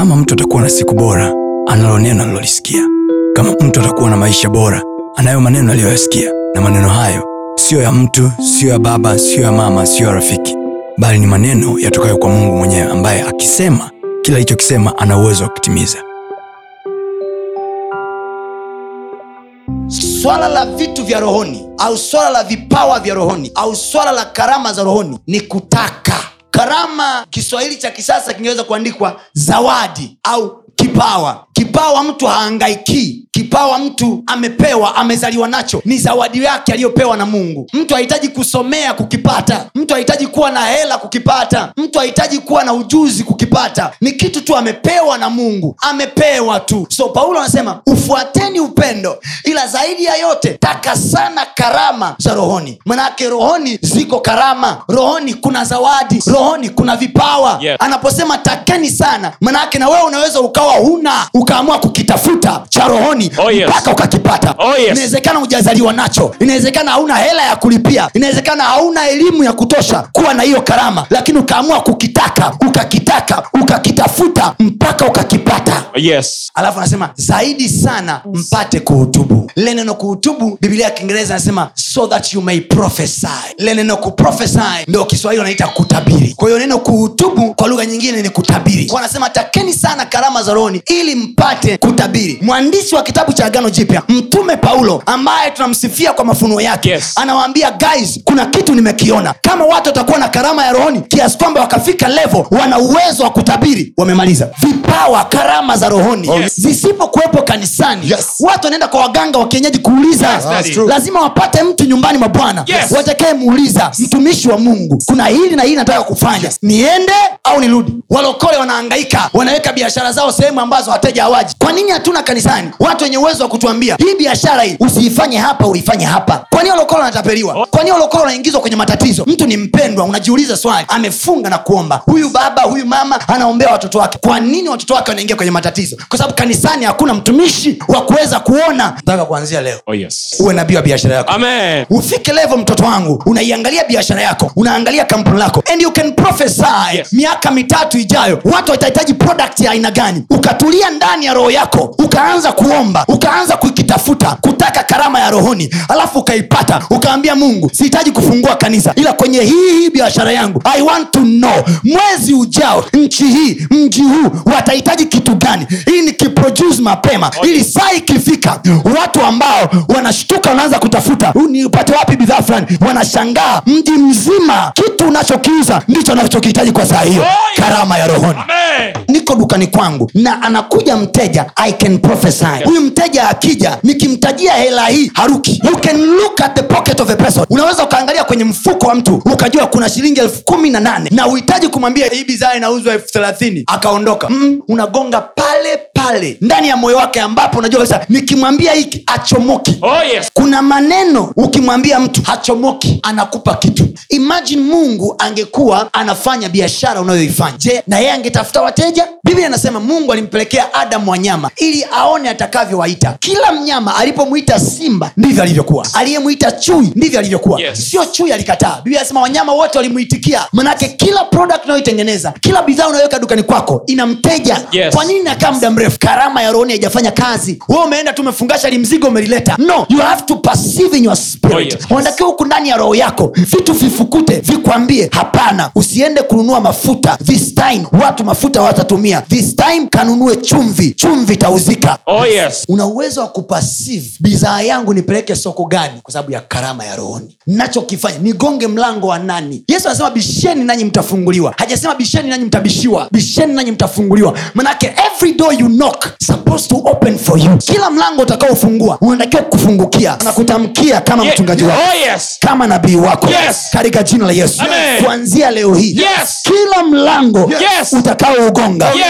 kama mtu atakuwa na siku bora, analo neno alilolisikia. Kama mtu atakuwa na maisha bora, anayo maneno aliyoyasikia, na maneno hayo siyo ya mtu, siyo ya baba, siyo ya mama, siyo ya rafiki, bali ni maneno yatokayo kwa Mungu mwenyewe, ambaye akisema kila alichokisema ana uwezo wa kutimiza. swala la vitu vya rohoni au swala la vipawa vya rohoni au swala la karama za rohoni ni kutaka karama kiswahili cha kisasa kingeweza kuandikwa zawadi au kipawa. Kipawa mtu haangaikii kipawa mtu amepewa amezaliwa nacho ni zawadi yake aliyopewa na mungu. Mtu hahitaji kusomea kukipata. Mtu hahitaji kuwa na hela kukipata. Mtu hahitaji kuwa na ujuzi kukipata. Ni kitu tu amepewa na mungu. Amepewa tu. So paulo anasema ufuateni upendo. Ila zaidi ya yote taka sana karama za rohoni. Manake rohoni ziko karama. Rohoni kuna zawadi. Rohoni kuna vipawa. Yeah. anaposema takeni sana manake na wewe unaweza ukawa huna ukaamua kukitafuta cha rohoni. Oh, yes. mpaka ukakipata Oh, yes. inawezekana hujazaliwa nacho inawezekana hauna hela ya kulipia inawezekana hauna elimu ya kutosha kuwa na hiyo karama lakini ukaamua kukitaka ukakitaka ukakitafuta mpaka ukakipata Yes. alafu anasema zaidi sana mpate kuhutubu. Lile neno kuhutubu biblia ya kiingereza anasema so that you may prophesy. Lile neno kuprofesy ndo kiswahili wanaita kutabiri. Kwa hiyo neno kuhutubu kwa lugha nyingine ni kutabiri. Kwa anasema takeni sana karama za rohoni ili mpate kutabiri. Mwandishi wa kitabu cha agano jipya mtume paulo ambaye tunamsifia kwa mafunuo yake Yes. anawaambia guys kuna kitu nimekiona. Kama watu watakuwa na karama ya rohoni kiasi kwamba wakafika levo wana uwezo wa kutabiri wamemaliza. Vipawa karama za rohoni. Yes. zisipokuwepo kanisani Yes. watu wanaenda kwa waganga wa kienyeji kuuliza. Lazima wapate mtu nyumbani mwa bwana. Yes. muuliza mtumishi wa mungu kuna hili na hili nataka kufanya. Niende au nirudi? Walokole wanaangaika wanaweka biashara zao sehemu ambazo wateja hawaji. Kwa nini hatuna kanisani? Watu wenye uwezo wa kutuambia hii biashara hii usiifanye hapa uifanye hapa. Kwa nini walokole wanatapeliwa? Kwa nini walokole wanaingizwa kwenye matatizo? Mtu ni mpendwa unajiuliza swali. Amefunga na kuomba. Huyu baba huyu mama anaombea watoto wake. Kwa nini watoto wake wanaingia kwenye matatizo kwa sababu kanisani hakuna mtumishi wa kuweza kuona mpaka kuanzia leo Oh, yes. uwe nabii wa biashara yako Amen. ufike levo mtoto wangu unaiangalia biashara yako unaangalia kampuni lako and you can prophesy Yes. miaka mitatu ijayo watu watahitaji product ya aina gani ukatulia ndani ya roho yako ukaanza kuomba ukaanza kukitafuta kutaka karama ya rohoni alafu ukaipata ukaambia mungu sihitaji kufungua kanisa ila kwenye hii hii biashara yangu i want to know mwezi ujao nchi hii mji huu watahitaji kitu gani hii ni kiproduce mapema. Ili saa ikifika watu ambao wanashtuka wanaanza kutafuta. "Huu nipate wapi bidhaa fulani? Wanashangaa. Mji mzima kitu unachokiuza ndicho anachokihitaji kwa saa hiyo. Karama ya rohoni. Amen. Dukani kwangu. Na anakuja mteja i can prophesy. Huyu mteja akija nikimtajia hela hii haruki. You can look at the pocket of a person. Unaweza ukaangalia kwenye mfuko wa mtu ukajua kuna shilingi elfu kumi na nane na uhitaji kumwambia hii bidhaa inauzwa elfu thelathini. Akaondoka. Mm, unagonga pale pale ndani ya moyo wake ambapo unajua kabisa nikimwambia hiki achomoki Oh, yes. kuna maneno ukimwambia mtu hachomoki anakupa kitu. Imagine mungu angekuwa anafanya biashara unayoifanya. Je na yeye angetafuta wateja biblia inasema mungu alimpelekea adamu wanyama ili aone atakavyowaita. Kila mnyama alipomwita simba ndivyo alivyokuwa. Aliyemwita chui ndivyo alivyokuwa. Yes. sio chui alikataa. Biblia anasema wanyama wote walimwitikia manake kila product unayoitengeneza kila bidhaa unayoweka dukani kwako ina mteja Yes. kwa nini nakaa muda mrefu? Karama ya rohoni haijafanya kazi. We umeenda tu umefungasha limzigo umelileta. No you have to perceive in your spirit. Oh, yes. unatakiwa huku ndani ya roho yako vitu vifukute vikwambie hapana usiende kununua mafuta this time. Watu mafuta watatumia this time kanunue chumvi chumvi itauzika Oh, yes. una uwezo wa kupasive bidhaa yangu nipeleke soko gani kwa sababu ya karama ya rohoni nachokifanya nigonge mlango wa nani yesu anasema bisheni nanyi mtafunguliwa hajasema bisheni nanyi mtabishiwa bisheni nanyi mtafunguliwa manake every door you knock supposed to open for you kila mlango utakaofungua unatakiwa kufungukia na kutamkia kama yeah. mchungaji wako Oh, yes. kama nabii wako Yes. katika jina la yesu Amen. kuanzia leo hii Yes. kila mlango Yes. utakaougonga Yes.